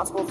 responsible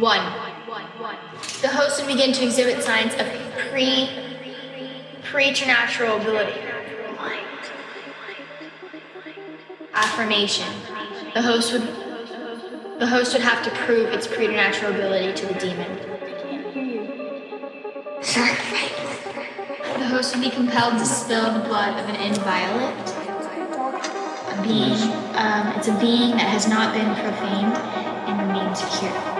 One, the host would begin to exhibit signs of pre preternatural ability. Affirmation. the host would the host would have to prove its preternatural ability to the demon. The host would be compelled to spill the blood of an inviolate, a being. Um, it's a being that has not been profaned and remains pure.